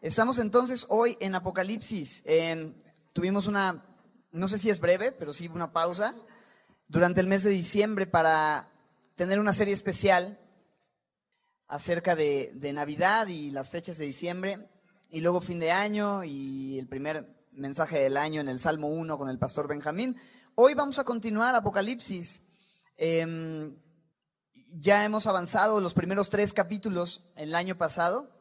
Estamos entonces hoy en Apocalipsis. Tuvimos una, no sé si es breve, pero sí una pausa durante el mes de diciembre para tener una serie especial acerca de, de Navidad y las fechas de diciembre, y luego fin de año y el primer mensaje del año en el Salmo 1 con el pastor Benjamín. Hoy vamos a continuar Apocalipsis. Em, ya hemos avanzado los primeros tres capítulos el año pasado.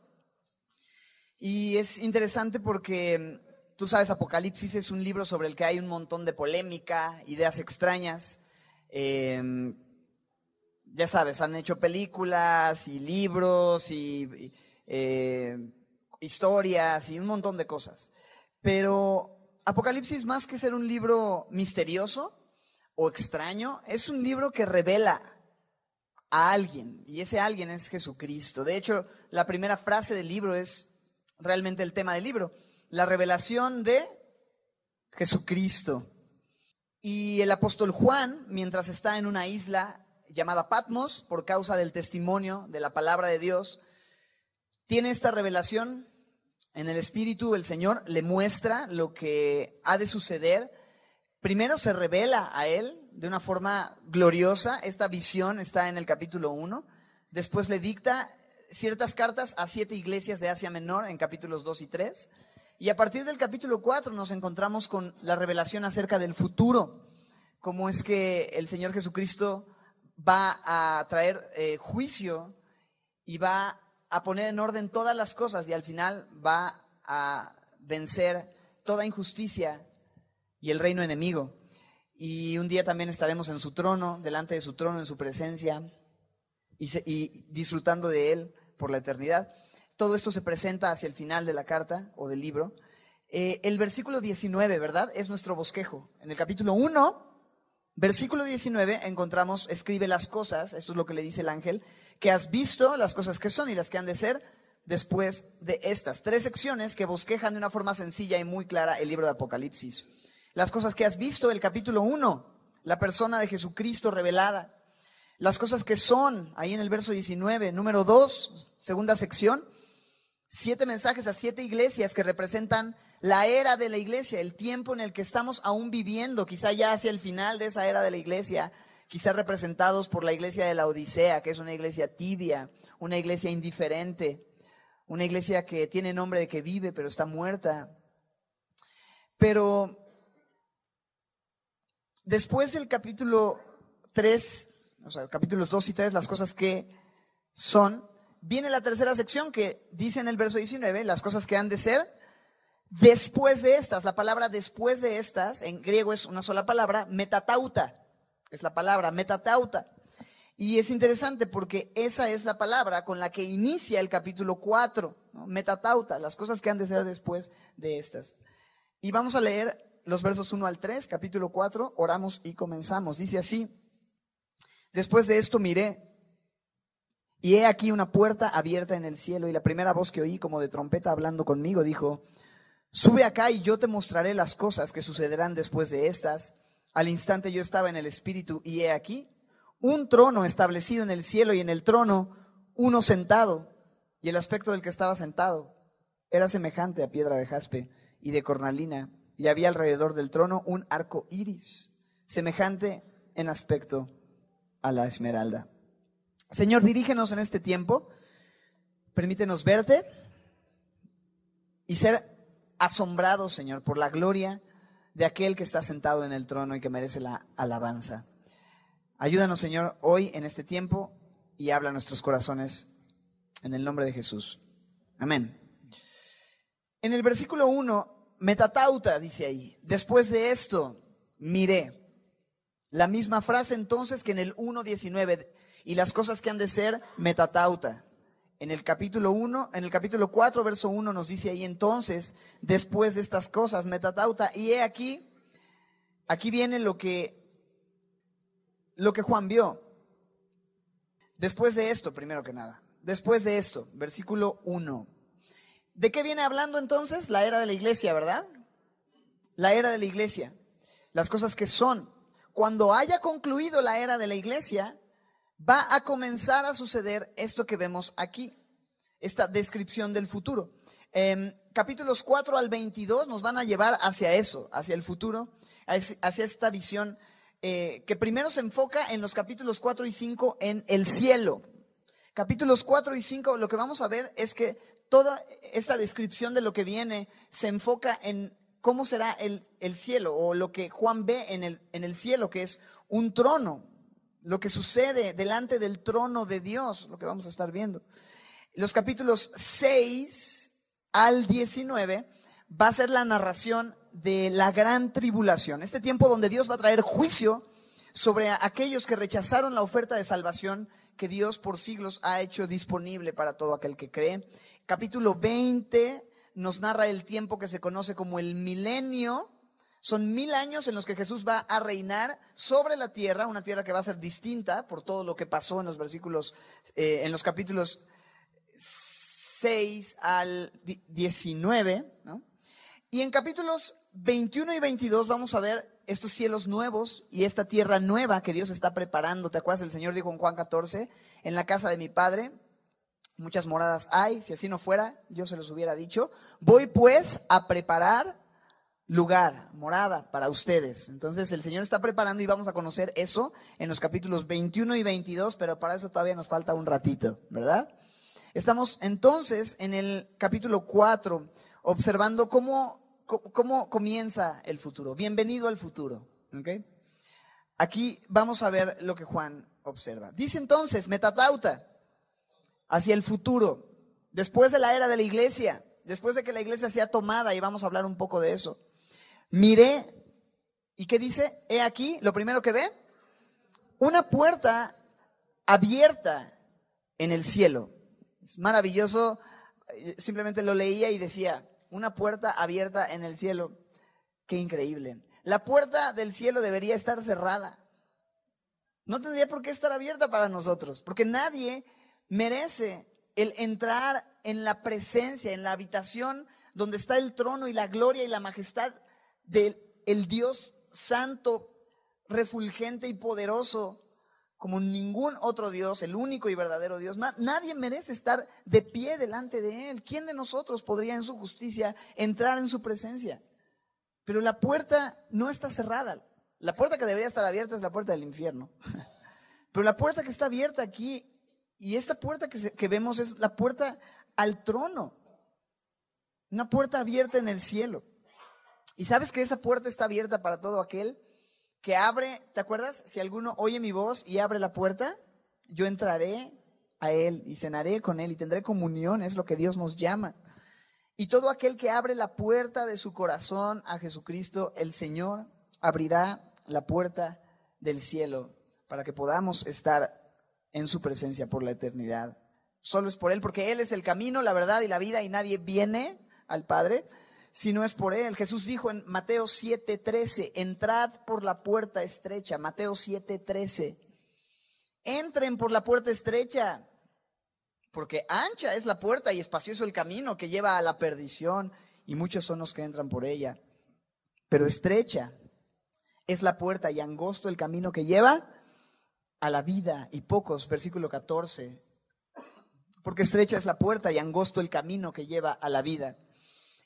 Y es interesante porque em, tú sabes, Apocalipsis es un libro sobre el que hay un montón de polémica, ideas extrañas. Em, ya sabes, han hecho películas y libros y, eh, historias y un montón de cosas. Pero Apocalipsis, más que ser un libro misterioso o extraño, es un libro que revela a alguien, y ese alguien es Jesucristo. De hecho, la primera frase del libro es realmente el tema del libro, la revelación de Jesucristo. Y el apóstol Juan, mientras está en una isla llamada Patmos, por causa del testimonio de la palabra de Dios, tiene esta revelación en el Espíritu, el Señor le muestra lo que ha de suceder. Primero se revela a él de una forma gloriosa, esta visión está en el capítulo 1, después le dicta ciertas cartas a siete iglesias de Asia Menor en capítulos 2 y 3, y a partir del capítulo 4 nos encontramos con la revelación acerca del futuro, cómo es que el Señor Jesucristo va a traer eh, juicio y va a poner en orden todas las cosas y al final va a vencer toda injusticia y el reino enemigo. Y un día también estaremos en su trono, delante de su trono, en su presencia y, disfrutando de él por la eternidad. Todo esto se presenta hacia el final de la carta o del libro. Eh, el versículo 19, ¿verdad? Es nuestro bosquejo. En el capítulo 1 Versículo 19 encontramos, escribe las cosas, esto es lo que le dice el ángel, que has visto las cosas que son y las que han de ser después de estas. Tres secciones que bosquejan de una forma sencilla y muy clara el libro de Apocalipsis. Las cosas que has visto, el capítulo 1, la persona de Jesucristo revelada. Las cosas que son, ahí en el verso 19. Número 2, segunda sección, siete mensajes a siete iglesias que representan la era de la iglesia, el tiempo en el que estamos aún viviendo, quizá ya hacia el final de esa era de la iglesia, quizá representados por la iglesia de la Odisea, que es una iglesia tibia, una iglesia indiferente, una iglesia que tiene nombre de que vive, pero está muerta. Pero después del capítulo 3, o sea, capítulos 2 y 3, las cosas que son, viene la tercera sección que dice en el verso 19, las cosas que han de ser Después de estas, la palabra después de estas, en griego es una sola palabra, metatauta, es la palabra metatauta. Y es interesante porque esa es la palabra con la que inicia el capítulo 4, metatauta, las cosas que han de ser después de estas. Y vamos a leer los versos 1 al 3, capítulo 4, oramos y comenzamos. Dice así, después de esto miré, y he aquí una puerta abierta en el cielo, y la primera voz que oí como de trompeta hablando conmigo dijo, Sube acá y yo te mostraré las cosas que sucederán después de estas. Al instante yo estaba en el Espíritu y he aquí un trono establecido en el cielo y en el trono uno sentado. Y el aspecto del que estaba sentado era semejante a piedra de jaspe y de cornalina. Y había alrededor del trono un arco iris, semejante en aspecto a la esmeralda. Señor, dirígenos en este tiempo. Permítenos verte y ser asombrados, Señor, por la gloria de aquel que está sentado en el trono y que merece la alabanza. Ayúdanos, Señor, hoy en este tiempo y habla nuestros corazones en el nombre de Jesús. Amén. En el versículo 1, metatauta, dice ahí, después de esto, miré. La misma frase entonces que en el 1.19, y las cosas que han de ser, metatauta. En el capítulo 1, en el capítulo 4, verso 1 nos dice ahí entonces, después de estas cosas, metatauta, y he aquí, aquí viene lo que, lo que Juan vio. Después de esto, primero que nada, después de esto, versículo 1. ¿De qué viene hablando entonces? La era de la iglesia, ¿verdad? La era de la iglesia. Las cosas que son. Cuando haya concluido la era de la iglesia, va a comenzar a suceder esto que vemos aquí, esta descripción del futuro. Em, capítulos 4 al 22 nos van a llevar hacia eso, hacia el futuro, hacia esta visión eh, que primero se enfoca en los capítulos 4 y 5 en el cielo. Capítulos 4 y 5, lo que vamos a ver es que toda esta descripción de lo que viene se enfoca en cómo será el, cielo o lo que Juan ve en el, en el cielo, que es un trono, lo que sucede delante del trono de Dios, lo que vamos a estar viendo. Los capítulos 6 al 19 va a ser la narración de la gran tribulación, este tiempo donde Dios va a traer juicio sobre aquellos que rechazaron la oferta de salvación que Dios por siglos ha hecho disponible para todo aquel que cree. Capítulo 20 nos narra el tiempo que se conoce como el milenio. Son mil años en los que Jesús va a reinar sobre la tierra, una tierra que va a ser distinta por todo lo que pasó en los versículos, eh, en los capítulos 6 al 19. Y en capítulos 21 y 22 vamos a ver estos cielos nuevos y esta tierra nueva que Dios está preparando. ¿Te acuerdas? El Señor dijo en Juan 14, en la casa de mi Padre muchas moradas hay, si así no fuera, yo se los hubiera dicho. Voy pues a preparar lugar, morada para ustedes. Entonces el Señor está preparando y vamos a conocer eso en los capítulos 21 y 22, pero para eso todavía nos falta un ratito, ¿verdad? Estamos entonces en el capítulo 4 observando cómo ¿Cómo comienza el futuro? Bienvenido al futuro. Aquí vamos a ver lo que Juan observa. Dice entonces, metatauta, hacia el futuro, después de la era de la iglesia, después de que la iglesia sea tomada, y vamos a hablar un poco de eso. Miré, ¿y qué dice? He aquí, lo primero que ve, una puerta abierta en el cielo. Es maravilloso, simplemente lo leía y decía, una puerta abierta en el cielo. Qué increíble. La puerta del cielo debería estar cerrada. No tendría por qué estar abierta para nosotros, porque nadie merece el entrar en la presencia, en la habitación donde está el trono y la gloria y la majestad del el Dios santo, refulgente y poderoso como ningún otro Dios, el único y verdadero Dios. nadie merece estar de pie delante de Él. ¿Quién de nosotros podría en su justicia entrar en su presencia? Pero la puerta no está cerrada. La puerta que debería estar abierta es la puerta del infierno. Pero la puerta que está abierta aquí, y esta puerta que, vemos es la puerta al trono. Una puerta abierta en el cielo. ¿Y sabes que esa puerta está abierta para todo aquel que abre, ¿te acuerdas? Si alguno oye mi voz y abre la puerta, yo entraré a él y cenaré con él y tendré comunión, es lo que Dios nos llama. Y todo aquel que abre la puerta de su corazón a Jesucristo, el Señor abrirá la puerta del cielo para que podamos estar en su presencia por la eternidad. Solo es por Él, porque Él es el camino, la verdad y la vida y nadie viene al Padre si no es por Él. Jesús dijo en Mateo 7:13, entrad por la puerta estrecha. Mateo 7:13. Entren por la puerta estrecha, porque ancha es la puerta y espacioso el camino que lleva a la perdición, y muchos son los que entran por ella. Pero estrecha es la puerta y angosto el camino que lleva a la vida, y pocos, versículo 14, porque estrecha es la puerta y angosto el camino que lleva a la vida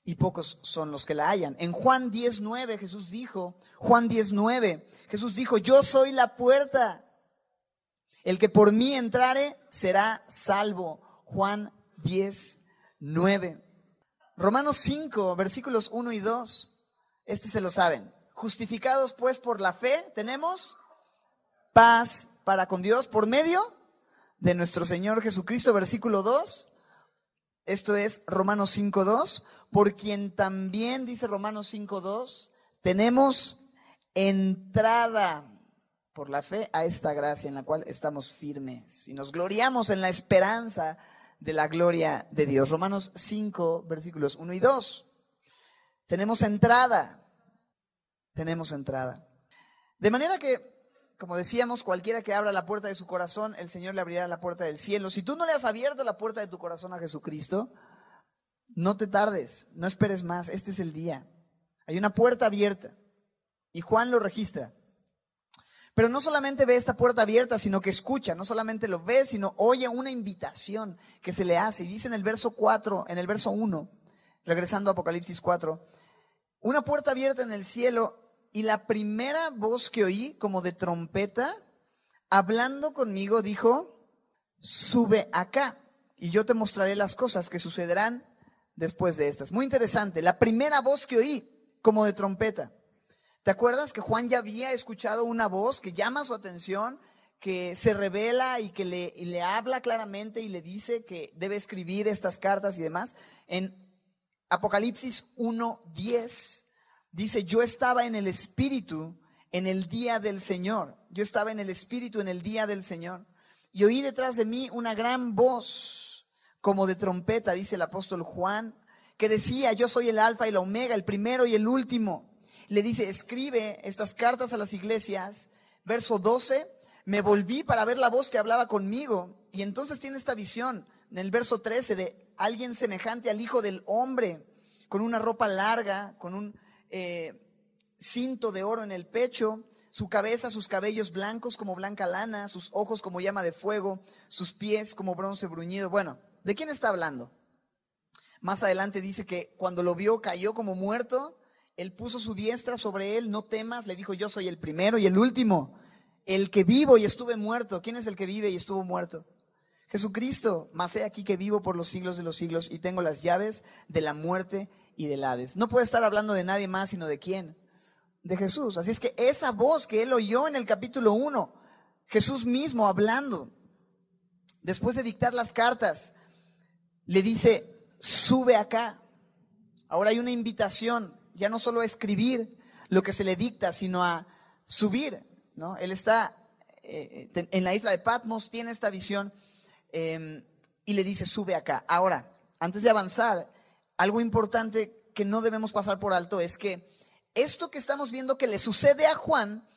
y pocos son los que la hallan. En Juan 19 Jesús dijo, Juan 19, Jesús dijo, yo soy la puerta. El que por mí entrare será salvo. Juan 19. Romanos 5, versículos 1 y 2. Este se lo saben. Justificados pues por la fe, tenemos paz para con Dios por medio de nuestro Señor Jesucristo, versículo 2. Esto es Romanos 5, 2 por quien también, dice Romanos 5.2, tenemos entrada por la fe a esta gracia en la cual estamos firmes y nos gloriamos en la esperanza de la gloria de Dios. Romanos 5, versículos 1 y 2. Tenemos entrada, tenemos entrada. De manera que, como decíamos, cualquiera que abra la puerta de su corazón, el Señor le abrirá la puerta del cielo. Si tú no le has abierto la puerta de tu corazón a Jesucristo, no te tardes, no esperes más, este es el día. Hay una puerta abierta y Juan lo registra. Pero no solamente ve esta puerta abierta, sino que escucha, no solamente lo ve, sino oye una invitación que se le hace. Y dice en el verso 4, en el verso 1, regresando a Apocalipsis 4, una puerta abierta en el cielo y la primera voz que oí como de trompeta, hablando conmigo, dijo, sube acá y yo te mostraré las cosas que sucederán después de estas. Muy interesante, la primera voz que oí como de trompeta. ¿Te acuerdas que Juan ya había escuchado una voz que llama su atención, que se revela y que le, habla claramente y le dice que debe escribir estas cartas y demás? En Apocalipsis 1.10 dice, yo estaba en el Espíritu en el día del Señor. Yo estaba en el Espíritu en el día del Señor. Y oí detrás de mí una gran voz como de trompeta, dice el apóstol Juan, que decía, yo soy el alfa y la omega, el primero y el último le dice, escribe estas cartas a las iglesias. Verso 12, me volví para ver la voz que hablaba conmigo. Y entonces tiene esta visión en el verso 13 de alguien semejante al Hijo del Hombre, con una ropa larga, con un eh, cinto de oro en el pecho, su cabeza, sus cabellos blancos como blanca lana, sus ojos como llama de fuego, sus pies como bronce bruñido. Bueno, ¿de quién está hablando? Más adelante dice que cuando lo vio cayó como muerto él puso su diestra sobre él, no temas, le dijo, yo soy el primero y el último, el que vivo y estuve muerto. ¿Quién es el que vive y estuvo muerto? Jesucristo, más he aquí que vivo por los siglos de los siglos y tengo las llaves de la muerte y del Hades. No puede estar hablando de nadie más, sino de quién? De Jesús. Así es que esa voz que él oyó en el capítulo 1, Jesús mismo hablando, después de dictar las cartas, le dice, sube acá. Ahora hay una invitación ya no solo a escribir lo que se le dicta, sino a subir. ¿no? Él está eh, en la isla de Patmos, tiene esta visión em, y le dice, sube acá. Ahora, antes de avanzar, algo importante que no debemos pasar por alto es que esto que estamos viendo que le sucede a Juan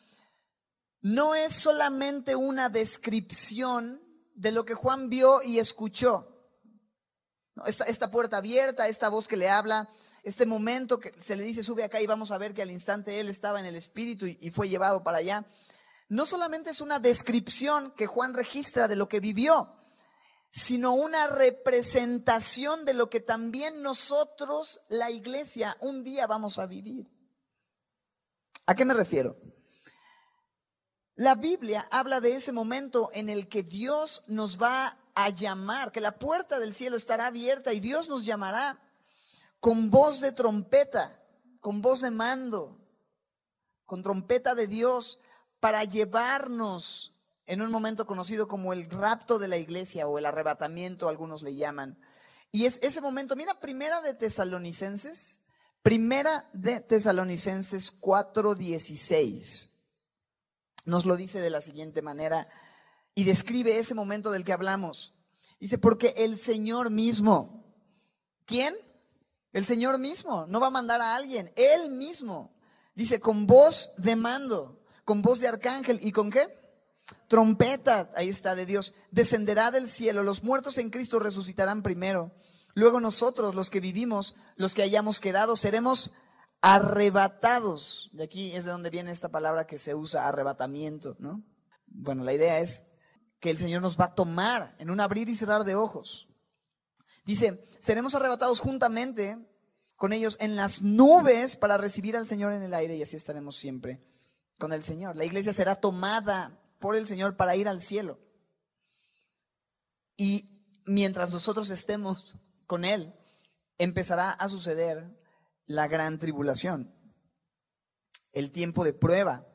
no es solamente una descripción de lo que Juan vio y escuchó. Esta, puerta abierta, esta voz que le habla, este momento que se le dice sube acá y vamos a ver que al instante él estaba en el espíritu y, fue llevado para allá, no solamente es una descripción que Juan registra de lo que vivió, sino una representación de lo que también nosotros, la iglesia, un día vamos a vivir. ¿A qué me refiero? La Biblia habla de ese momento en el que Dios nos va a llamar, que la puerta del cielo estará abierta y Dios nos llamará con voz de trompeta, con voz de mando, con trompeta de Dios, para llevarnos en un momento conocido como el rapto de la iglesia o el arrebatamiento, algunos le llaman. Y es ese momento, mira, primera de Tesalonicenses, primera de Tesalonicenses 4:16, nos lo dice de la siguiente manera y describe ese momento del que hablamos. Dice, porque el Señor mismo, ¿quién? El Señor mismo, no va a mandar a alguien, Él mismo. Dice, con voz de mando, con voz de arcángel y con qué? Trompeta, ahí está, de Dios. Descenderá del cielo, los muertos en Cristo resucitarán primero. Luego nosotros, los que vivimos, los que hayamos quedado, seremos arrebatados. De aquí es de donde viene esta palabra que se usa, arrebatamiento, ¿no? Bueno, la idea es que el Señor nos va a tomar en un abrir y cerrar de ojos. Dice, seremos arrebatados juntamente con ellos en las nubes para recibir al Señor en el aire y así estaremos siempre con el Señor. La iglesia será tomada por el Señor para ir al cielo. Y mientras nosotros estemos con Él, empezará a suceder la gran tribulación, el tiempo de prueba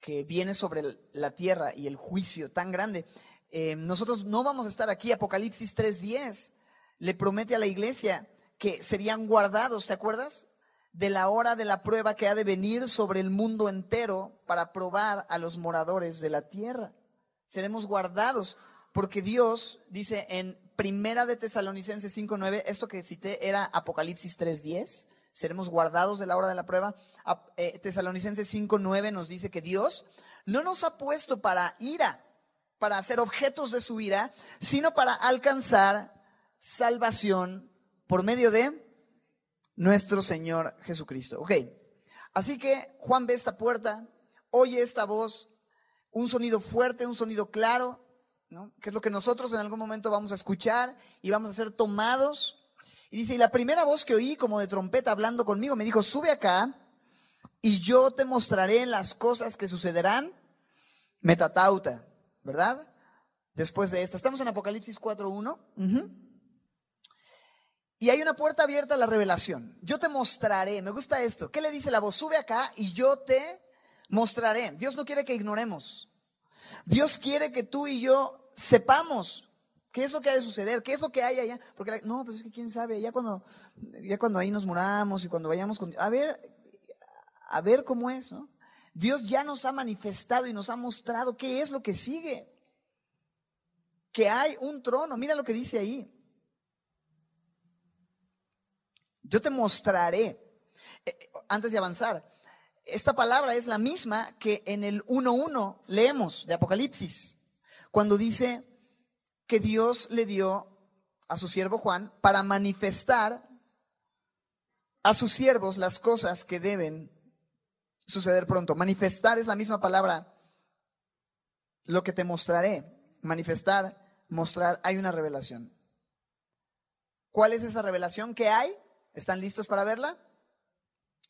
que viene sobre la tierra y el juicio tan grande. Eh, nosotros no vamos a estar aquí, Apocalipsis 3.10 le promete a la iglesia que serían guardados, ¿te acuerdas? De la hora de la prueba que ha de venir sobre el mundo entero para probar a los moradores de la tierra. Seremos guardados porque Dios dice en Primera de Tesalonicenses 5:9, esto que cité era Apocalipsis 3:10, seremos guardados de la hora de la prueba. Eh, Tesalonicenses 5:9 nos dice que Dios no nos ha puesto para ira, para ser objetos de su ira, sino para alcanzar salvación por medio de nuestro Señor Jesucristo. Ok, así que Juan ve esta puerta, oye esta voz, un sonido fuerte, un sonido claro, ¿no? que es lo que nosotros en algún momento vamos a escuchar y vamos a ser tomados. Y dice, y la primera voz que oí como de trompeta hablando conmigo me dijo, sube acá y yo te mostraré las cosas que sucederán. Metatauta, ¿verdad? Después de esta. Estamos en Apocalipsis 4.1. Y hay una puerta abierta a la revelación. Yo te mostraré. Me gusta esto. ¿Qué le dice la voz? Sube acá y yo te mostraré. Dios no quiere que ignoremos. Dios quiere que tú y yo sepamos ¿Qué es lo que ha de suceder? ¿Qué es lo que hay allá? Porque no, pues es que quién sabe, ya cuando, ya cuando ahí nos muramos y cuando vayamos con, a ver, a ver cómo es, ¿no? Dios ya nos ha manifestado y nos ha mostrado qué es lo que sigue. Que hay un trono, mira lo que dice ahí. Yo te mostraré, eh, eh, antes de avanzar, esta palabra es la misma que en el 1.1 leemos de Apocalipsis, cuando dice, que Dios le dio a su siervo Juan para manifestar a sus siervos las cosas que deben suceder pronto. Manifestar es la misma palabra, lo que te mostraré. Manifestar, mostrar, hay una revelación. ¿Cuál es esa revelación que hay? ¿Están listos para verla?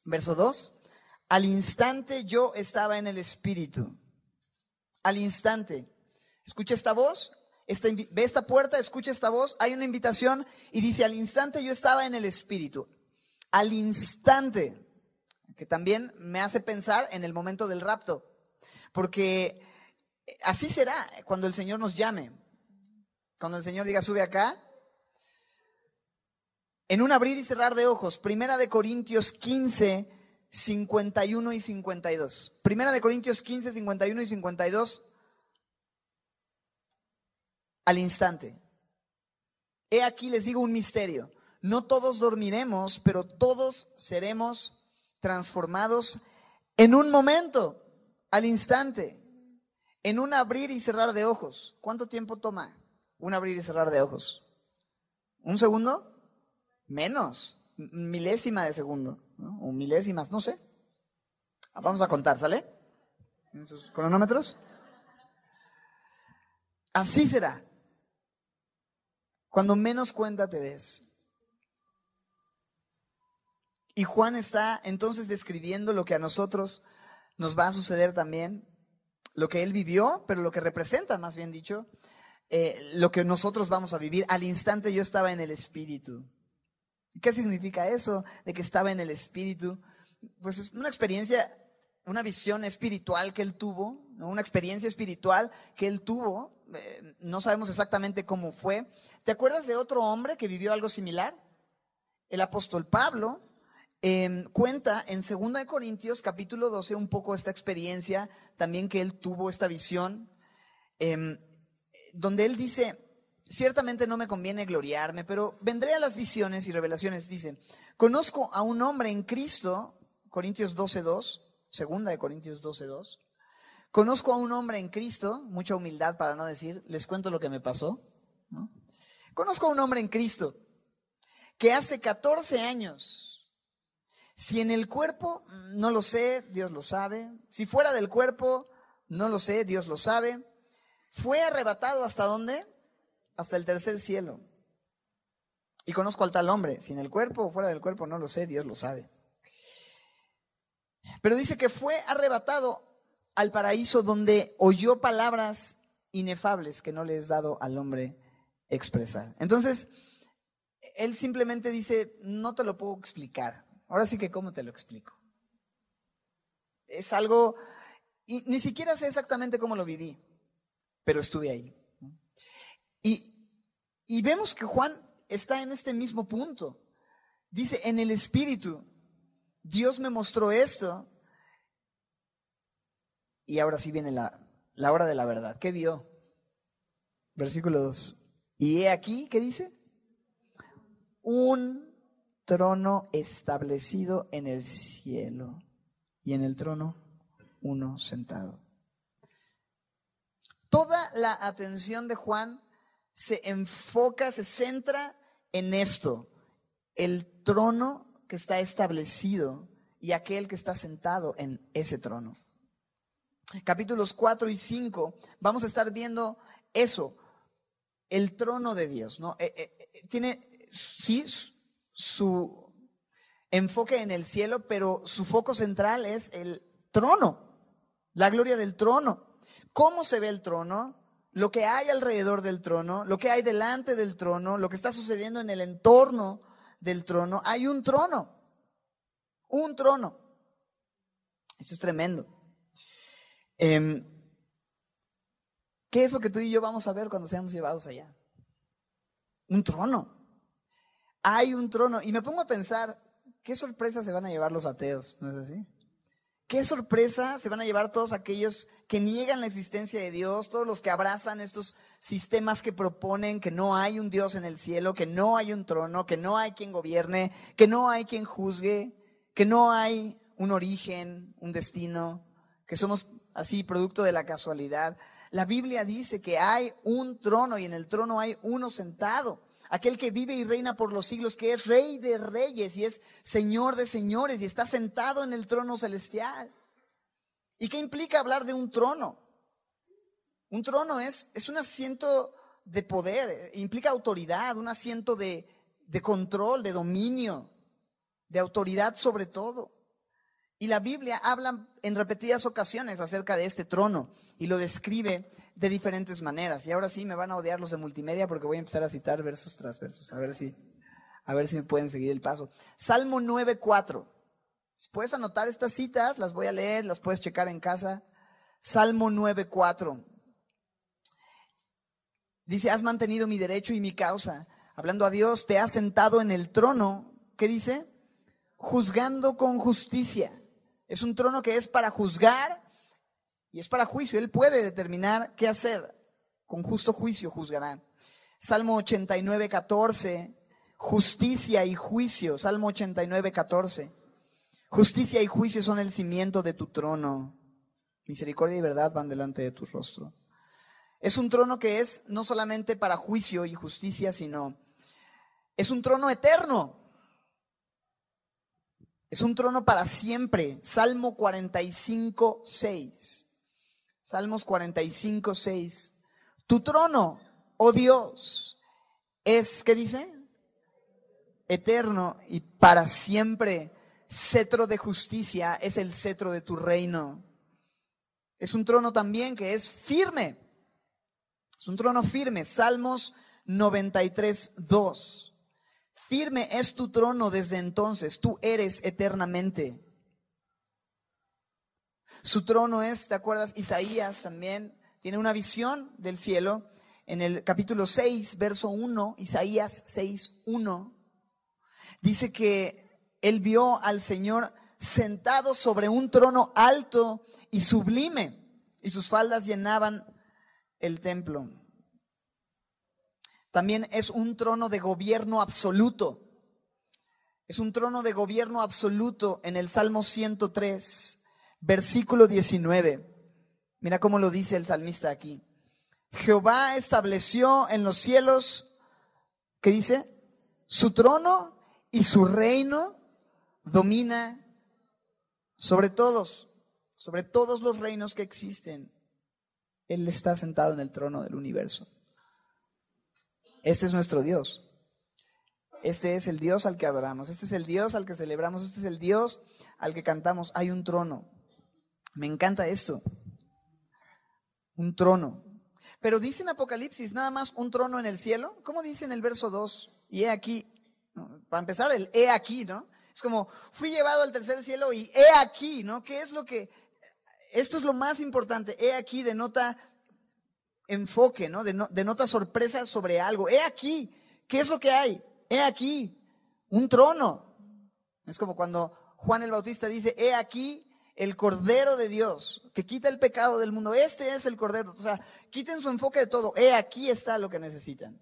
Verso 2. Al instante yo estaba en el Espíritu. Al instante. Escucha esta voz ve esta puerta, escucha esta voz, hay una invitación y dice, al instante yo estaba en el Espíritu. Al instante, que también me hace pensar en el momento del rapto, porque así será cuando el Señor nos llame. Cuando el Señor diga, sube acá. En un abrir y cerrar de ojos, Primera de Corintios 15, 51 y 52. Primera de Corintios 15, 51 y 52 al instante. He aquí les digo un misterio. No todos dormiremos, pero todos seremos transformados en un momento, al instante, en un abrir y cerrar de ojos. ¿Cuánto tiempo toma un abrir y cerrar de ojos? ¿Un segundo? Menos, milésima de segundo, o milésimas, no sé. Vamos a contar, ¿sale? ¿En sus cronómetros? Así será. Cuando menos cuenta te des. Y Juan está entonces describiendo lo que a nosotros nos va a suceder también, lo que él vivió, pero lo que representa, más bien dicho, eh, lo que nosotros vamos a vivir. Al instante yo estaba en el Espíritu. ¿Qué significa eso de que estaba en el Espíritu? Pues es una experiencia, una visión espiritual que él tuvo, una experiencia espiritual que él tuvo eh, no sabemos exactamente cómo fue. ¿Te acuerdas de otro hombre que vivió algo similar? El apóstol Pablo em, cuenta en 2 Corintios capítulo 12 un poco esta experiencia también que él tuvo, esta visión, em, donde él dice, ciertamente no me conviene gloriarme, pero vendré a las visiones y revelaciones. Dice, conozco a un hombre en Cristo, Corintios 12.2, segunda de Corintios 12.2, Conozco a un hombre en Cristo, mucha humildad para no decir, les cuento lo que me pasó. Conozco a un hombre en Cristo que hace 14 años, si en el cuerpo, no lo sé, Dios lo sabe, si fuera del cuerpo, no lo sé, Dios lo sabe, fue arrebatado hasta dónde? Hasta el tercer cielo. Y conozco al tal hombre, si en el cuerpo o fuera del cuerpo, no lo sé, Dios lo sabe. Pero dice que fue arrebatado al paraíso donde oyó palabras inefables que no le es dado al hombre expresar. Entonces, él simplemente dice, no te lo puedo explicar. Ahora sí que, ¿cómo te lo explico? Es algo, y ni siquiera sé exactamente cómo lo viví, pero estuve ahí. Y, y vemos que Juan está en este mismo punto. Dice, en el Espíritu, Dios me mostró esto y ahora sí viene la, la hora de la verdad. ¿Qué vio? Versículo 2. Y he aquí, ¿qué dice? Un trono establecido en el cielo y en el trono uno sentado. Toda la atención de Juan se enfoca, se centra en esto, el trono que está establecido y aquel que está sentado en ese trono capítulos 4 y 5, vamos a estar viendo eso, el trono de Dios, ¿no? Eh, eh, eh, tiene, sí, su enfoque en el cielo, pero su foco central es el trono, la gloria del trono. ¿Cómo se ve el trono? Lo que hay alrededor del trono, lo que hay delante del trono, lo que está sucediendo en el entorno del trono. Hay un trono, un trono. Esto es tremendo. Em, ¿Qué es lo que tú y yo vamos a ver cuando seamos llevados allá? Un trono. Hay un trono. Y me pongo a pensar, ¿qué sorpresa se van a llevar los ateos? ¿No es así? ¿Qué sorpresa se van a llevar todos aquellos que niegan la existencia de Dios, todos los que abrazan estos sistemas que proponen que no hay un Dios en el cielo, que no hay un trono, que no hay quien gobierne, que no hay quien juzgue, que no hay un origen, un destino, que somos así producto de la casualidad. La Biblia dice que hay un trono y en el trono hay uno sentado. Aquel que vive y reina por los siglos, que es rey de reyes y es señor de señores y está sentado en el trono celestial. ¿Y qué implica hablar de un trono? Un trono es, es un asiento de poder, implica autoridad, un asiento de, de control, de dominio, de autoridad sobre todo. Y la Biblia habla en repetidas ocasiones acerca de este trono y lo describe de diferentes maneras. Y ahora sí me van a odiar los de multimedia porque voy a empezar a citar versos tras versos, a ver si, a ver si me pueden seguir el paso. Salmo 9.4. Puedes anotar estas citas, las voy a leer, las puedes checar en casa. Salmo 9.4. Dice, has mantenido mi derecho y mi causa. Hablando a Dios, te has sentado en el trono. ¿Qué dice? Juzgando con justicia. Es un trono que es para juzgar y es para juicio. Él puede determinar qué hacer. Con justo juicio juzgará. Salmo 89, 14. Justicia y juicio. Salmo 89, 14. Justicia y juicio son el cimiento de tu trono. Misericordia y verdad van delante de tu rostro. Es un trono que es no solamente para juicio y justicia, sino es un trono eterno. Es un trono para siempre. Salmo 45, 6. Salmos 45, 6. Tu trono, oh Dios, es, ¿qué dice? Eterno y para siempre. Cetro de justicia es el cetro de tu reino. Es un trono también que es firme. Es un trono firme. Salmos 93, 2. Firme es tu trono desde entonces, tú eres eternamente. Su trono es, ¿te acuerdas? Isaías también tiene una visión del cielo. En el capítulo 6, verso 1, Isaías 6, 1, dice que él vio al Señor sentado sobre un trono alto y sublime, y sus faldas llenaban el templo. También es un trono de gobierno absoluto. Es un trono de gobierno absoluto en el Salmo 103, versículo 19. Mira cómo lo dice el salmista aquí. Jehová estableció en los cielos, ¿qué dice? Su trono y su reino domina sobre todos, sobre todos los reinos que existen. Él está sentado en el trono del universo. Este es nuestro Dios. Este es el Dios al que adoramos. Este es el Dios al que celebramos. Este es el Dios al que cantamos. Hay un trono. Me encanta esto. Un trono. Pero dice en Apocalipsis nada más un trono en el cielo. ¿Cómo dice en el verso 2? Y he aquí. Para empezar, el he aquí, ¿no? Es como, fui llevado al tercer cielo y he aquí, ¿no? ¿Qué es lo que... Esto es lo más importante. He aquí denota enfoque, ¿no? Denota sorpresa sobre algo. He aquí, ¿qué es lo que hay? He aquí, un trono. Es como cuando Juan el Bautista dice, he aquí el Cordero de Dios, que quita el pecado del mundo. Este es el Cordero. O sea, quiten su enfoque de todo. He aquí está lo que necesitan.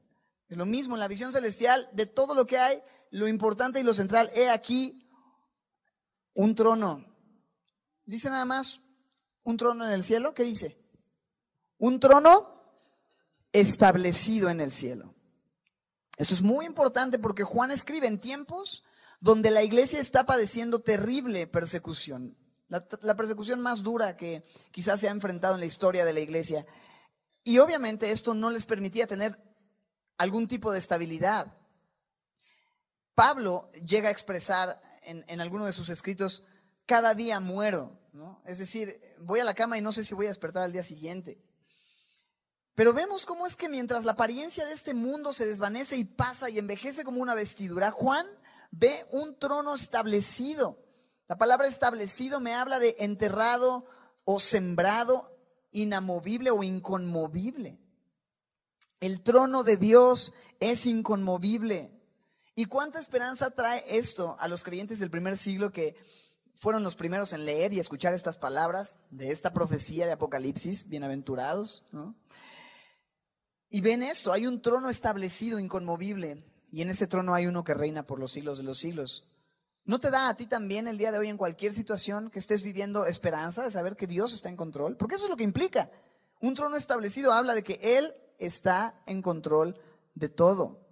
Es lo mismo en la visión celestial de todo lo que hay, lo importante y lo central. He aquí un trono. Dice nada más, un trono en el cielo. ¿Qué dice? Un trono establecido en el cielo. Esto es muy importante porque Juan escribe en tiempos donde la iglesia está padeciendo terrible persecución. La, persecución más dura que quizás se ha enfrentado en la historia de la iglesia. Y obviamente esto no les permitía tener algún tipo de estabilidad. Pablo llega a expresar en, alguno de sus escritos, cada día muero. Es decir, voy a la cama y no sé si voy a despertar al día siguiente. Pero vemos cómo es que mientras la apariencia de este mundo se desvanece y pasa y envejece como una vestidura, Juan ve un trono establecido. La palabra establecido me habla de enterrado o sembrado, inamovible o inconmovible. El trono de Dios es inconmovible. ¿Y cuánta esperanza trae esto a los creyentes del primer siglo que fueron los primeros en leer y escuchar estas palabras de esta profecía de Apocalipsis, bienaventurados? Y ven esto, hay un trono establecido, inconmovible, y en ese trono hay uno que reina por los siglos de los siglos. ¿No te da a ti también el día de hoy en cualquier situación que estés viviendo esperanza de saber que Dios está en control? Porque eso es lo que implica. Un trono establecido habla de que Él está en control de todo.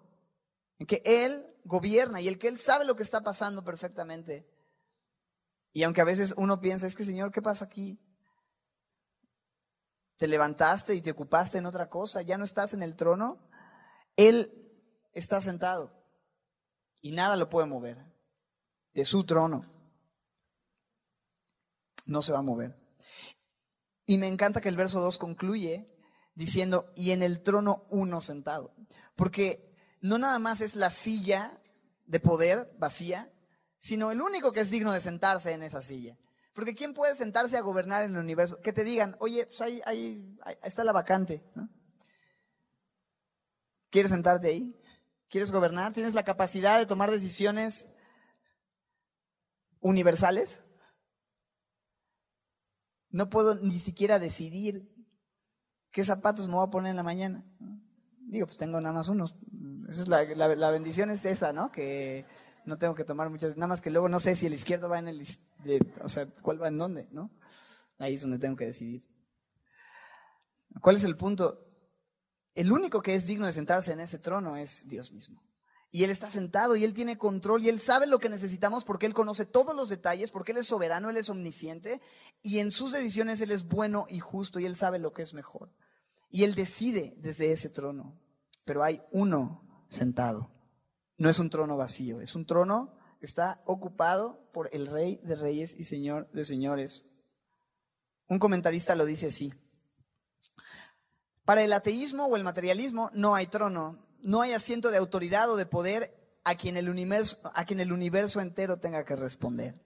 En que Él gobierna y el que Él sabe lo que está pasando perfectamente. Y aunque a veces uno piensa, es que Señor, ¿qué pasa aquí? Te levantaste y te ocupaste en otra cosa, ya no estás en el trono. Él está sentado y nada lo puede mover de su trono. No se va a mover. Y me encanta que el verso 2 concluye diciendo, y en el trono uno sentado. Porque no nada más es la silla de poder vacía, sino el único que es digno de sentarse en esa silla. Porque ¿quién puede sentarse a gobernar en el universo? Que te digan, oye, pues ahí, ahí, está la vacante. ¿Quieres sentarte ahí? ¿Quieres gobernar? ¿Tienes la capacidad de tomar decisiones universales? No puedo ni siquiera decidir qué zapatos me voy a poner en la mañana. Digo, pues tengo nada más unos. Esa es la, bendición es esa, ¿no? Que no tengo que tomar muchas, nada más que luego no sé si el izquierdo va en el, o sea, cuál va en dónde, ¿no? Ahí es donde tengo que decidir. ¿Cuál es el punto? El único que es digno de sentarse en ese trono es Dios mismo. Y Él está sentado y Él tiene control y Él sabe lo que necesitamos porque Él conoce todos los detalles, porque Él es soberano, Él es omnisciente y en sus decisiones Él es bueno y justo y Él sabe lo que es mejor. Y Él decide desde ese trono. Pero hay uno sentado. No es un trono vacío, es un trono que está ocupado por el Rey de Reyes y Señor de Señores. Un comentarista lo dice así. Para el ateísmo o el materialismo no hay trono, no hay asiento de autoridad o de poder a quien el universo, a quien el universo entero tenga que responder.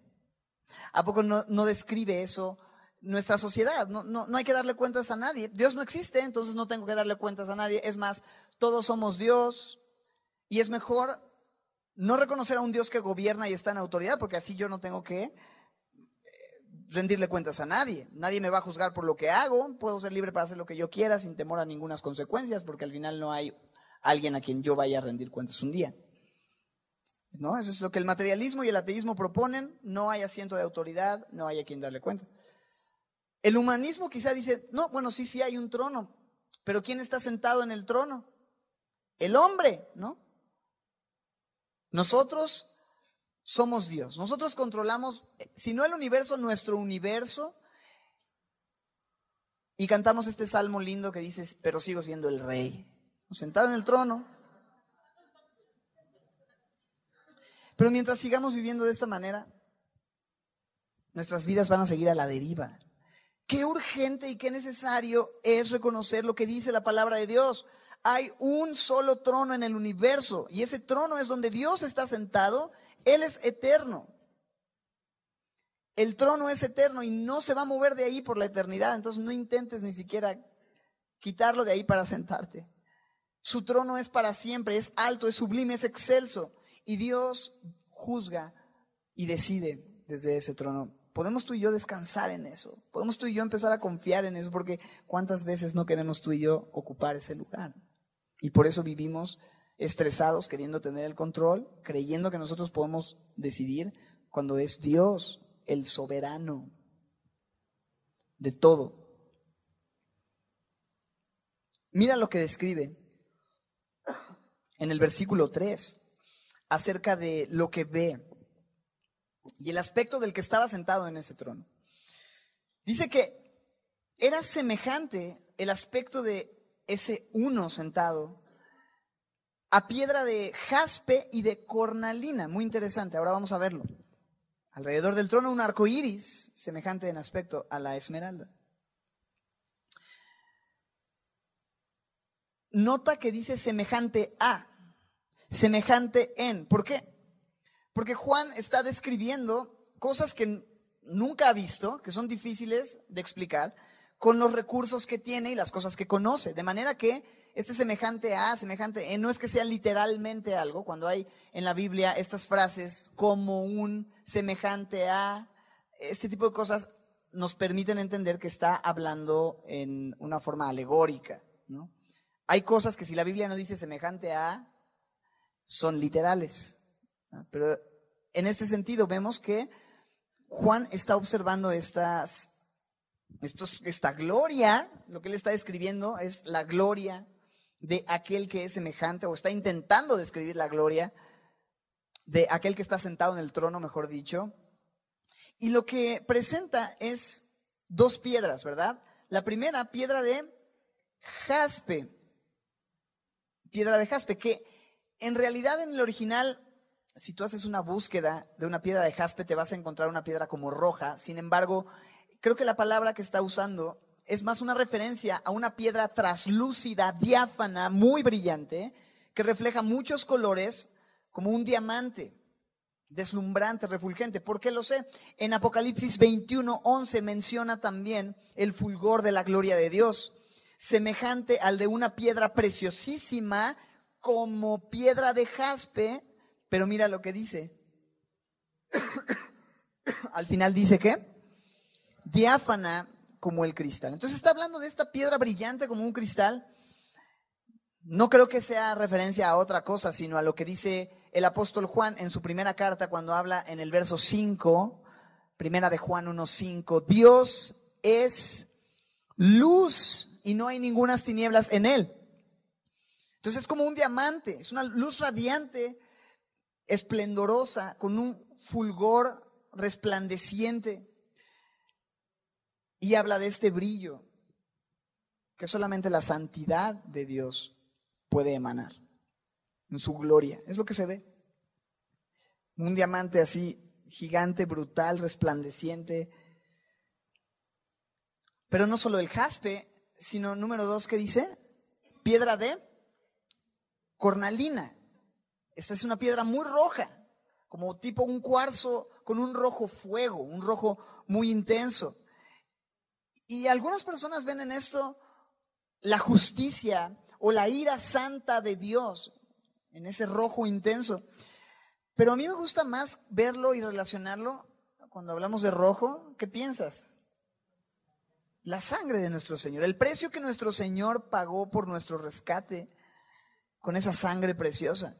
¿A poco no, no describe eso nuestra sociedad? No, no, hay que darle cuentas a nadie. Dios no existe, entonces no tengo que darle cuentas a nadie. Es más, todos somos Dios y es mejor no reconocer a un Dios que gobierna y está en autoridad, porque así yo no tengo que eh, rendirle cuentas a nadie. Nadie me va a juzgar por lo que hago. Puedo ser libre para hacer lo que yo quiera sin temor a ninguna consecuencias, porque al final no hay alguien a quien yo vaya a rendir cuentas un día. ¿No? Eso es lo que el materialismo y el ateísmo proponen. No hay asiento de autoridad, no hay a quien darle cuenta. El humanismo quizá dice, no, bueno, sí, sí hay un trono, pero ¿quién está sentado en el trono? El hombre, ¿no? Nosotros somos Dios. Nosotros controlamos, si no el universo, nuestro universo. Y cantamos este salmo lindo que dice, pero sigo siendo el rey sentado en el trono. Pero mientras sigamos viviendo de esta manera, nuestras vidas van a seguir a la deriva. Qué urgente y qué necesario es reconocer lo que dice la palabra de Dios. Hay un solo trono en el universo y ese trono es donde Dios está sentado. Él es eterno. El trono es eterno y no se va a mover de ahí por la eternidad. Entonces no intentes ni siquiera quitarlo de ahí para sentarte. Su trono es para siempre, es alto, es sublime, es excelso. Y Dios juzga y decide desde ese trono. Podemos tú y yo descansar en eso. Podemos tú y yo empezar a confiar en eso porque cuántas veces no queremos tú y yo ocupar ese lugar. Y por eso vivimos estresados queriendo tener el control, creyendo que nosotros podemos decidir cuando es Dios el soberano de todo. Mira lo que describe en el versículo 3 acerca de lo que ve y el aspecto del que estaba sentado en ese trono. Dice que era semejante el aspecto de ese uno sentado a piedra de jaspe y de cornalina. Muy interesante, ahora vamos a verlo. Alrededor del trono un arco iris, semejante en aspecto a la esmeralda. Nota que dice semejante a, semejante en. ¿Por qué? Porque Juan está describiendo cosas que nunca ha visto, que son difíciles de explicar, con los recursos que tiene y las cosas que conoce. De manera que este semejante a, semejante en, no es que sea literalmente algo, cuando hay en la Biblia estas frases como un semejante a, este tipo de cosas nos permiten entender que está hablando en una forma alegórica. Hay cosas que si la Biblia no dice semejante a, son literales. Pero en este sentido vemos que Juan está observando estas, estos, esta gloria, lo que él está describiendo es la gloria de aquel que es semejante, o está intentando describir la gloria de aquel que está sentado en el trono, mejor dicho. Y lo que presenta es dos piedras, ¿verdad? La primera, piedra de jaspe. Piedra de jaspe, que en realidad en el original, si tú haces una búsqueda de una piedra de jaspe, te vas a encontrar una piedra como roja. Sin embargo, creo que la palabra que está usando es más una referencia a una piedra traslúcida, diáfana, muy brillante, que refleja muchos colores como un diamante, deslumbrante, refulgente. ¿Por qué lo sé? En Apocalipsis 21, 11 menciona también el fulgor de la gloria de Dios, semejante al de una piedra preciosísima como piedra de jaspe, pero mira lo que dice. Al final dice que diáfana como el cristal. Entonces está hablando de esta piedra brillante como un cristal. No creo que sea referencia a otra cosa, sino a lo que dice el apóstol Juan en su primera carta cuando habla en el verso 5, primera de Juan 1.5, Dios es luz y no hay ninguna tinieblas en él. Entonces es como un diamante, es una luz radiante, esplendorosa, con un fulgor resplandeciente. Y habla de este brillo que solamente la santidad de Dios puede emanar en su gloria. Es lo que se ve. Un diamante así, gigante, brutal, resplandeciente. Pero no solo el jaspe, sino número dos, ¿qué dice? Piedra de cornalina. Esta es una piedra muy roja, como tipo un cuarzo con un rojo fuego, un rojo muy intenso. Y algunas personas ven en esto la justicia o la ira santa de Dios, en ese rojo intenso. Pero a mí me gusta más verlo y relacionarlo cuando hablamos de rojo. ¿Qué piensas? La sangre de nuestro Señor, el precio que nuestro Señor pagó por nuestro rescate con esa sangre preciosa.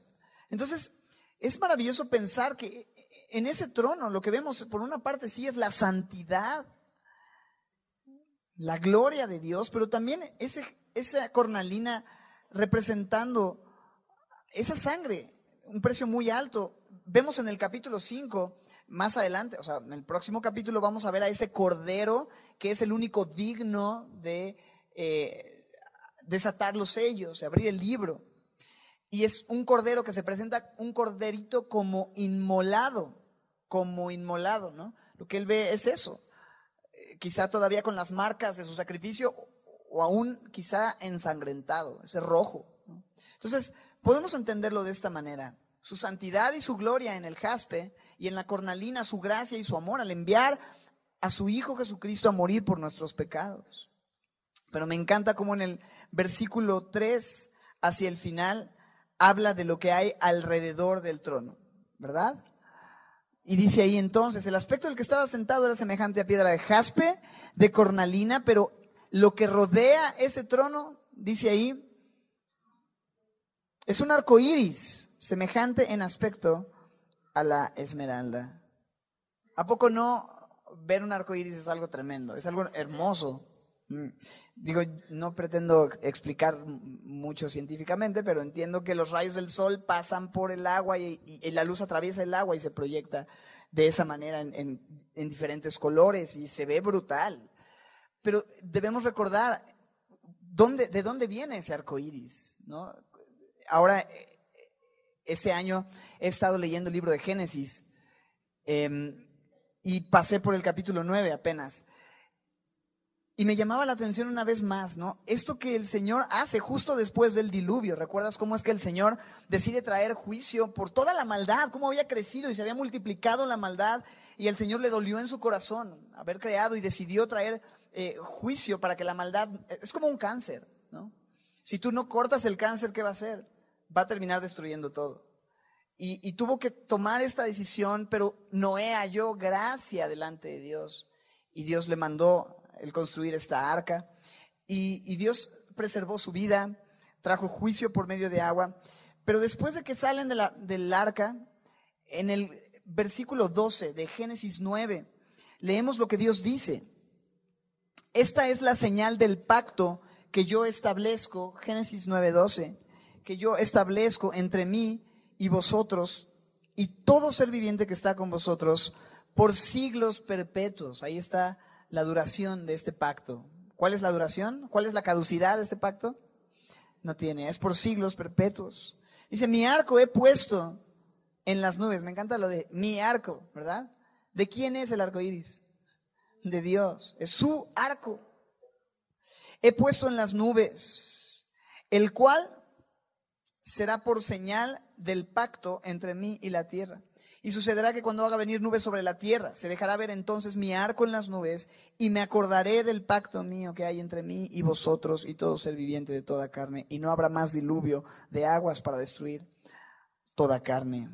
Entonces, es maravilloso pensar que en ese trono lo que vemos por una parte sí es la santidad la gloria de Dios, pero también ese, esa cornalina representando esa sangre, un precio muy alto. Vemos en el capítulo 5, más adelante, o sea, en el próximo capítulo vamos a ver a ese cordero que es el único digno de eh, desatar los sellos, abrir el libro. Y es un cordero que se presenta, un corderito como inmolado, como inmolado, ¿no? Lo que él ve es eso, quizá todavía con las marcas de su sacrificio o aún quizá ensangrentado, ese rojo. Entonces, podemos entenderlo de esta manera. Su santidad y su gloria en el jaspe y en la cornalina, su gracia y su amor al enviar a su Hijo Jesucristo a morir por nuestros pecados. Pero me encanta cómo en el versículo 3 hacia el final habla de lo que hay alrededor del trono, ¿verdad? Y dice ahí entonces, el aspecto del que estaba sentado era semejante a piedra de jaspe, de cornalina, pero lo que rodea ese trono, dice ahí, es un arco iris, semejante en aspecto a la esmeralda. ¿A poco no ver un arco iris es algo tremendo? Es algo hermoso. Mm. Digo, no pretendo explicar mucho científicamente, pero entiendo que los rayos del sol pasan por el agua y, la luz atraviesa el agua y se proyecta de esa manera en, diferentes colores y se ve brutal. Pero debemos recordar de dónde viene ese arco iris. ¿no? Ahora, Este año he estado leyendo el libro de Génesis em, y pasé por el capítulo 9 apenas. Y me llamaba la atención una vez más, ¿no? Esto que el Señor hace justo después del diluvio. ¿Recuerdas cómo es que el Señor decide traer juicio por toda la maldad? Cómo había crecido y se había multiplicado la maldad. Y el Señor le dolió en su corazón haber creado y decidió traer eh, juicio para que la maldad... Es como un cáncer, ¿no? Si tú no cortas el cáncer, ¿qué va a hacer? Va a terminar destruyendo todo. Y, y tuvo que tomar esta decisión, pero Noé halló gracia delante de Dios. Y Dios le mandó el construir esta arca. Y, Dios preservó su vida, trajo juicio por medio de agua. Pero después de que salen de la, del arca, en el versículo 12 de Génesis 9, leemos lo que Dios dice. Esta es la señal del pacto que yo establezco, Génesis 9:12, que yo establezco entre mí y vosotros y todo ser viviente que está con vosotros por siglos perpetuos. Ahí está la duración de este pacto. ¿Cuál es la duración? ¿Cuál es la caducidad de este pacto? No tiene, es por siglos perpetuos. Dice, mi arco he puesto en las nubes. Me encanta lo de mi arco, ¿verdad? ¿De quién es el arco iris? De Dios. Es su arco. He puesto en las nubes, el cual será por señal del pacto entre mí y la tierra. Y sucederá que cuando haga venir nubes sobre la tierra, se dejará ver entonces mi arco en las nubes, y me acordaré del pacto mío que hay entre mí y vosotros y todo ser viviente de toda carne, y no habrá más diluvio de aguas para destruir toda carne.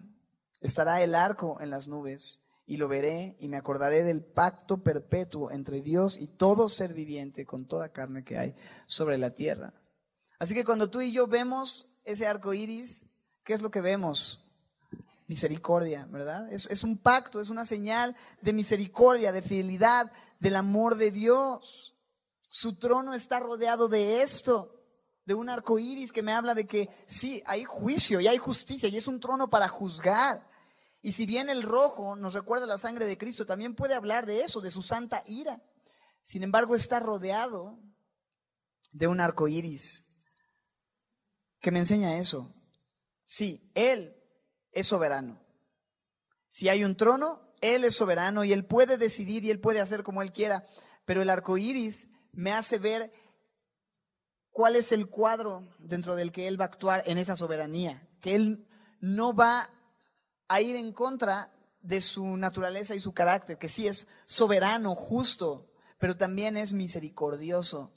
Estará el arco en las nubes, y lo veré, y me acordaré del pacto perpetuo entre Dios y todo ser viviente con toda carne que hay sobre la tierra. Así que cuando tú y yo vemos ese arco iris, ¿qué es lo que vemos? Misericordia, ¿verdad? Es, un pacto, es una señal de misericordia, de fidelidad, del amor de Dios. Su trono está rodeado de esto, de un arco iris que me habla de que sí, hay juicio y hay justicia y es un trono para juzgar. Y si bien el rojo nos recuerda la sangre de Cristo, también puede hablar de eso, de su santa ira. Sin embargo, está rodeado de un arco iris que me enseña eso. Sí, Él es soberano. Si hay un trono, Él es soberano y Él puede decidir y Él puede hacer como Él quiera. Pero el arco iris me hace ver cuál es el cuadro dentro del que Él va a actuar en esa soberanía. Que Él no va a ir en contra de su naturaleza y su carácter, que sí es soberano, justo, pero también es misericordioso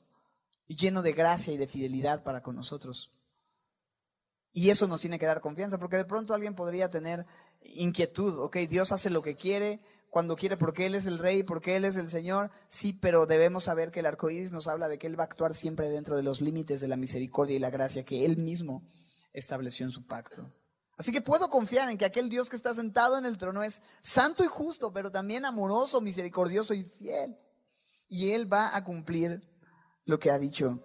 y lleno de gracia y de fidelidad para con nosotros. Y eso nos tiene que dar confianza, porque de pronto alguien podría tener inquietud, ok, Dios hace lo que quiere, cuando quiere, porque Él es el Rey, porque Él es el Señor, sí, pero debemos saber que el arco iris nos habla de que Él va a actuar siempre dentro de los límites de la misericordia y la gracia que Él mismo estableció en su pacto. Así que puedo confiar en que aquel Dios que está sentado en el trono es santo y justo, pero también amoroso, misericordioso y fiel. Y Él va a cumplir lo que ha dicho.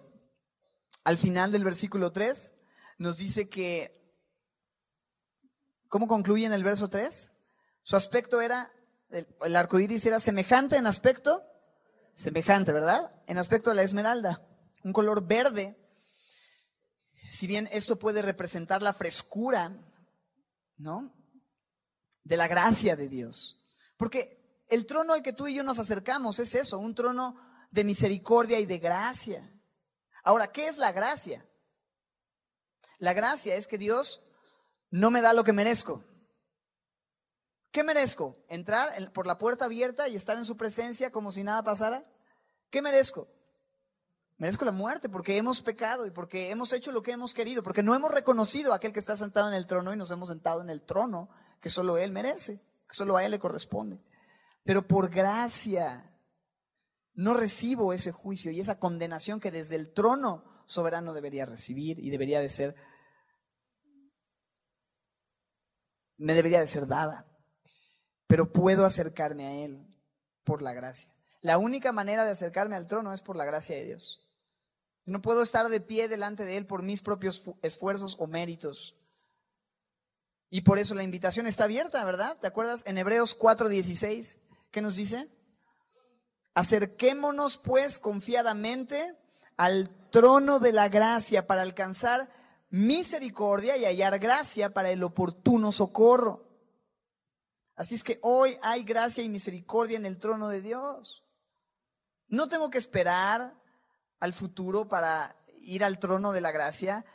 Al final del versículo 3, nos dice que, ¿cómo concluye en el verso 3? Su aspecto era, el, arco iris era semejante en aspecto, semejante, ¿verdad? En aspecto a la esmeralda, un color verde. Si bien esto puede representar la frescura, ¿no? De la gracia de Dios. Porque el trono al que tú y yo nos acercamos es eso, un trono de misericordia y de gracia. Ahora, ¿qué es la gracia? La gracia es que Dios no me da lo que merezco. ¿Qué merezco? ¿Entrar por la puerta abierta y estar en su presencia como si nada pasara? ¿Qué merezco? Merezco la muerte porque hemos pecado y porque hemos hecho lo que hemos querido, porque no hemos reconocido a aquel que está sentado en el trono y nos hemos sentado en el trono que solo Él merece, que solo a Él le corresponde. Pero por gracia no recibo ese juicio y esa condenación que desde el trono soberano debería recibir y debería de ser me debería de ser dada, pero puedo acercarme a Él por la gracia. La única manera de acercarme al trono es por la gracia de Dios. No puedo estar de pie delante de Él por mis propios esfuerzos o méritos. Y por eso la invitación está abierta, ¿verdad? ¿Te acuerdas en Hebreos 4:16? ¿Qué nos dice? Acerquémonos pues confiadamente al trono de la gracia para alcanzar misericordia y hallar gracia para el oportuno socorro. Así es que hoy hay gracia y misericordia en el trono de Dios. No tengo que esperar al futuro para ir al trono de la gracia.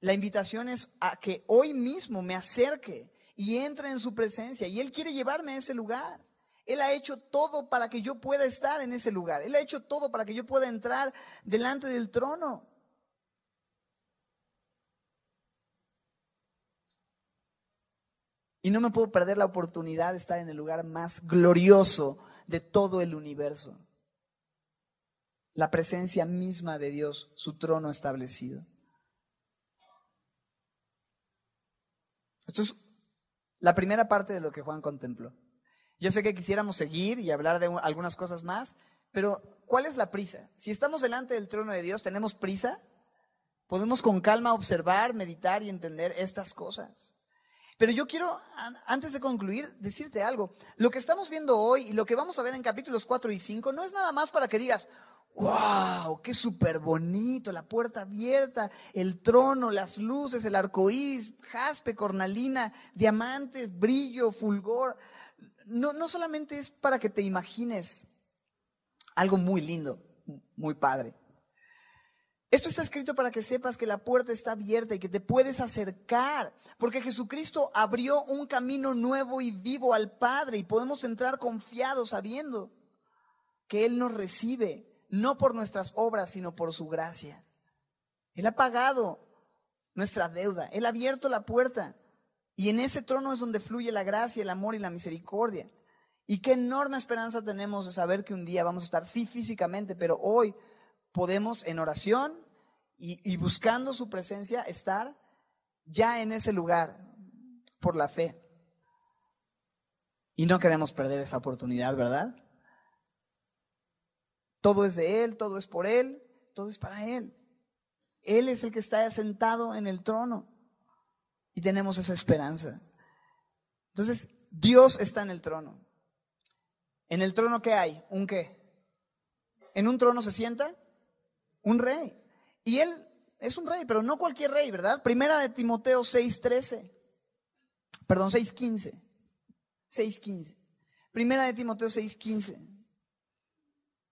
La invitación es a que hoy mismo me acerque y entre en su presencia. Y Él quiere llevarme a ese lugar. Él ha hecho todo para que yo pueda estar en ese lugar. Él ha hecho todo para que yo pueda entrar delante del trono. Y no me puedo perder la oportunidad de estar en el lugar más glorioso de todo el universo. La presencia misma de Dios, su trono establecido. Esto es la primera parte de lo que Juan contempló. Yo sé que quisiéramos seguir y hablar de algunas cosas más, pero ¿cuál es la prisa? Si estamos delante del trono de Dios, ¿tenemos prisa? Podemos con calma observar, meditar y entender estas cosas. Pero yo quiero, antes de concluir, decirte algo. Lo que estamos viendo hoy y lo que vamos a ver en capítulos 4 y 5 no es nada más para que digas, wow, qué súper bonito, la puerta abierta, el trono, las luces, el arcoíris, jaspe, cornalina, diamantes, brillo, fulgor. No, no solamente es para que te imagines algo muy lindo, muy padre. Esto está escrito para que sepas que la puerta está abierta y que te puedes acercar, porque Jesucristo abrió un camino nuevo y vivo al Padre y podemos entrar confiados sabiendo que Él nos recibe, no por nuestras obras, sino por su gracia. Él ha pagado nuestra deuda, Él ha abierto la puerta y en ese trono es donde fluye la gracia, el amor y la misericordia. Y qué enorme esperanza tenemos de saber que un día vamos a estar, sí, físicamente, pero hoy podemos en oración y, buscando su presencia estar ya en ese lugar por la fe. Y no queremos perder esa oportunidad, ¿verdad? Todo es de Él, todo es por Él, todo es para Él. Él es el que está sentado en el trono y tenemos esa esperanza. Entonces, Dios está en el trono. ¿En el trono qué hay? ¿Un qué? ¿En un trono se sienta? un rey. Y él es un rey, pero no cualquier rey, ¿verdad? Primera de Timoteo 6:13. Perdón, 6:15. 6:15. Primera de Timoteo 6:15.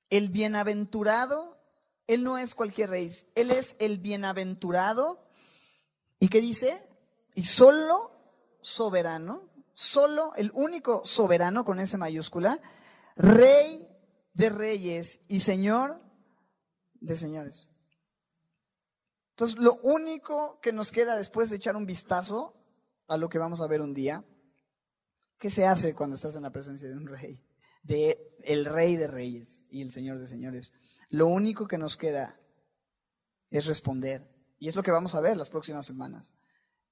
El bienaventurado, él no es cualquier rey, él es el bienaventurado. ¿Y qué dice? Y solo soberano, solo el único soberano con ese mayúscula, rey de reyes y señor de señores. Entonces, lo único que nos queda después de echar un vistazo a lo que vamos a ver un día, ¿qué se hace cuando estás en la presencia de un rey? De el rey de reyes y el señor de señores. Lo único que nos queda es responder. Y es lo que vamos a ver las próximas semanas.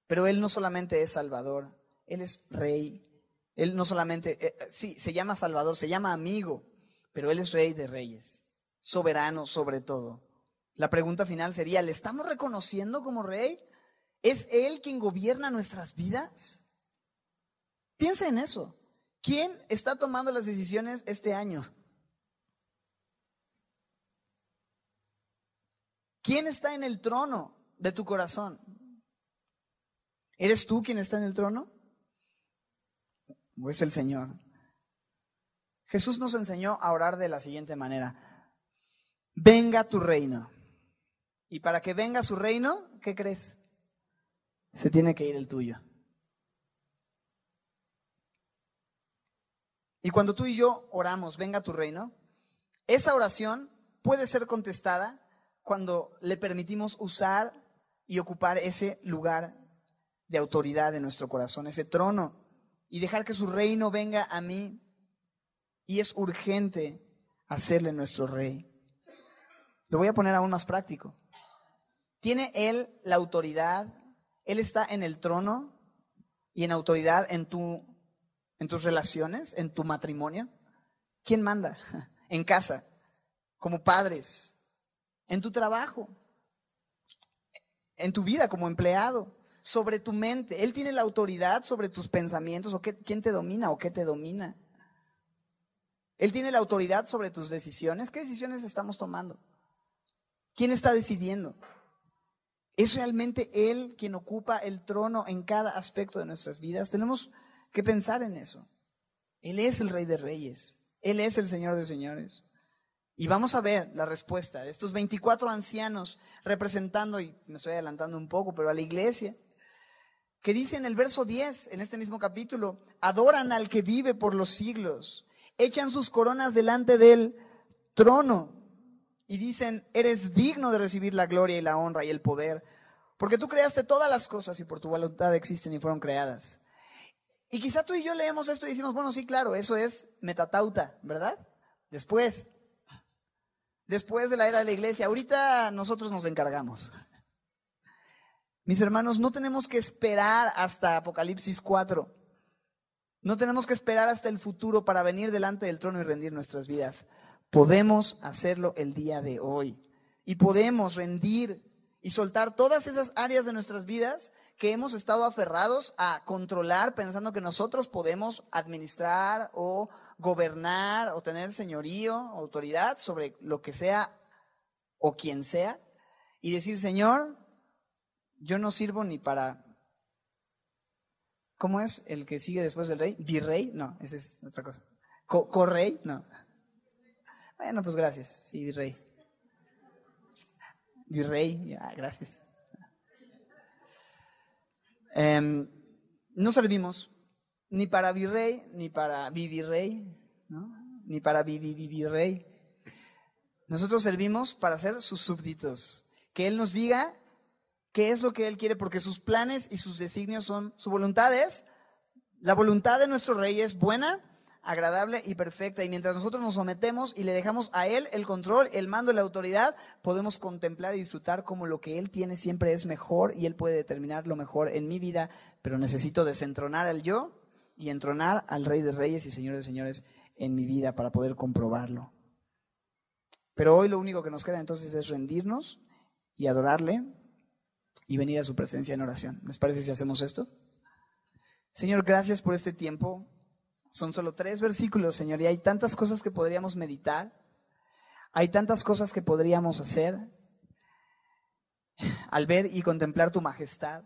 Pero Él no solamente es Salvador, Él es Rey. Él no solamente, eh, sí, se llama Salvador, se llama amigo, pero Él es Rey de Reyes soberano sobre todo. La pregunta final sería, ¿le estamos reconociendo como rey? ¿Es Él quien gobierna nuestras vidas? Piensa en eso. ¿Quién está tomando las decisiones este año? ¿Quién está en el trono de tu corazón? ¿Eres tú quien está en el trono? ¿O es el Señor? Jesús nos enseñó a orar de la siguiente manera venga tu reino. Y para que venga su reino, ¿qué crees? Se tiene que ir el tuyo. Y cuando tú y yo oramos, venga tu reino, esa oración puede ser contestada cuando le permitimos usar y ocupar ese lugar de autoridad en nuestro corazón, ese trono, y dejar que su reino venga a mí. Y es urgente hacerle nuestro rey. Lo voy a poner aún más práctico. ¿Tiene Él la autoridad? ¿Él está en el trono y en autoridad en, tu, en tus relaciones, en tu matrimonio? ¿Quién manda? En casa, como padres, en tu trabajo, en tu vida como empleado, sobre tu mente. Él tiene la autoridad sobre tus pensamientos o quién te domina o qué te domina. Él tiene la autoridad sobre tus decisiones. ¿Qué decisiones estamos tomando? ¿Quién está decidiendo? ¿Es realmente Él quien ocupa el trono en cada aspecto de nuestras vidas? Tenemos que pensar en eso. Él es el Rey de Reyes. Él es el Señor de Señores. Y vamos a ver la respuesta de estos 24 ancianos representando, y me estoy adelantando un poco, pero a la iglesia, que dice en el verso 10, en este mismo capítulo, adoran al que vive por los siglos, echan sus coronas delante del trono y dicen, eres digno de recibir la gloria y la honra y el poder, porque tú creaste todas las cosas y por tu voluntad existen y fueron creadas. Y quizá tú y yo leemos esto y decimos, bueno, sí, claro, eso es metatauta, ¿verdad? Después, después de la era de la iglesia, ahorita nosotros nos encargamos. Mis hermanos, no tenemos que esperar hasta Apocalipsis 4. No tenemos que esperar hasta el futuro para venir delante del trono y rendir nuestras vidas. Podemos hacerlo el día de hoy. Y podemos rendir y soltar todas esas áreas de nuestras vidas que hemos estado aferrados a controlar pensando que nosotros podemos administrar o gobernar o tener señorío, autoridad sobre lo que sea o quien sea y decir, Señor, yo no sirvo ni para... ¿Cómo es el que sigue después del rey? ¿Virrey? No, esa es otra cosa. ¿Correy? No. Bueno, pues gracias. Sí, virrey. Virrey, gracias. Em, no servimos ni para virrey, ni para vivirrey, ¿no? ni para vivirrey. Nosotros servimos para ser sus súbditos. Que Él nos diga qué es lo que Él quiere, porque sus planes y sus designios son, su voluntad es, la voluntad de nuestro rey es buena, agradable y perfecta. Y mientras nosotros nos sometemos y le dejamos a Él el control, el mando la autoridad, podemos contemplar y disfrutar como lo que Él tiene siempre es mejor y Él puede determinar lo mejor en mi vida, pero necesito desentronar al yo y entronar al Rey de Reyes y Señor de Señores en mi vida para poder comprobarlo. Pero hoy lo único que nos queda entonces es rendirnos y adorarle y venir a su presencia en oración. ¿Les parece si hacemos esto? Señor, gracias por este tiempo. Son solo tres versículos, Señor, y hay tantas cosas que podríamos meditar, hay tantas cosas que podríamos hacer al ver y contemplar tu majestad.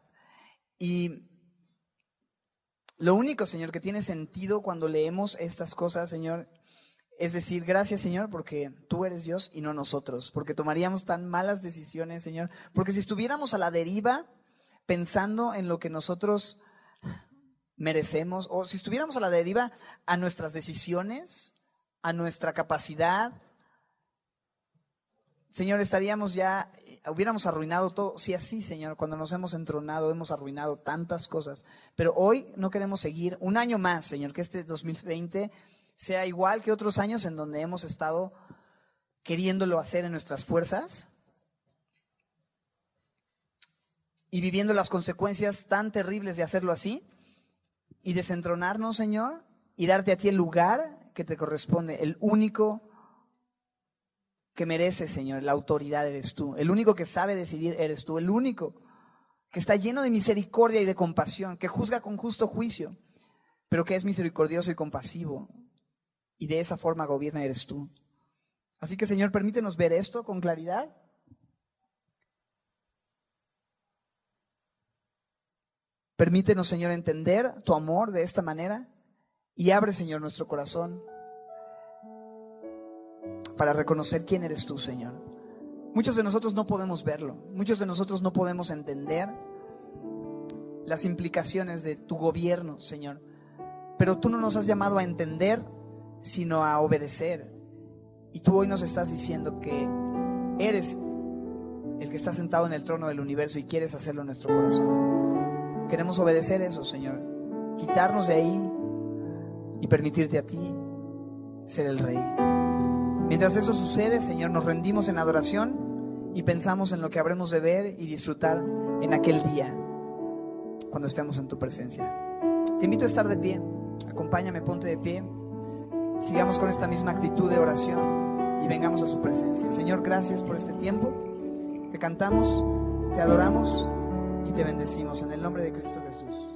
Y lo único, Señor, que tiene sentido cuando leemos estas cosas, Señor, es decir, gracias, Señor, porque tú eres Dios y no nosotros, porque tomaríamos tan malas decisiones, Señor, porque si estuviéramos a la deriva pensando en lo que nosotros merecemos, o si estuviéramos a la deriva a nuestras decisiones, a nuestra capacidad, Señor, estaríamos ya, hubiéramos arruinado todo. Si así, Señor, cuando nos hemos entronado, hemos arruinado tantas cosas. Pero hoy no queremos seguir un año más, Señor, que este 2020 sea igual que otros años en donde hemos estado queriéndolo hacer en nuestras fuerzas y viviendo las consecuencias tan terribles de hacerlo así y desentronarnos, Señor, y darte a ti el lugar que te corresponde, el único que merece, Señor, la autoridad eres tú, el único que sabe decidir eres tú, el único que está lleno de misericordia y de compasión, que juzga con justo juicio, pero que es misericordioso y compasivo, y de esa forma gobierna eres tú. Así que, Señor, permítenos ver esto con claridad Permítenos, Señor, entender tu amor de esta manera y abre, Señor, nuestro corazón para reconocer quién eres tú, Señor. Muchos de nosotros no podemos verlo, muchos de nosotros no podemos entender las implicaciones de tu gobierno, Señor. Pero tú no nos has llamado a entender, sino a obedecer. Y tú hoy nos estás diciendo que eres el que está sentado en el trono del universo y quieres hacerlo en nuestro corazón. Queremos obedecer eso, Señor. Quitarnos de ahí y permitirte a ti ser el Rey. Mientras eso sucede, Señor, nos rendimos en adoración y pensamos en lo que habremos de ver y disfrutar en aquel día, cuando estemos en tu presencia. Te invito a estar de pie. Acompáñame, ponte de pie. Sigamos con esta misma actitud de oración y vengamos a su presencia. Señor, gracias por este tiempo. Te cantamos, te adoramos y te bendecimos en el nombre de Cristo Jesús.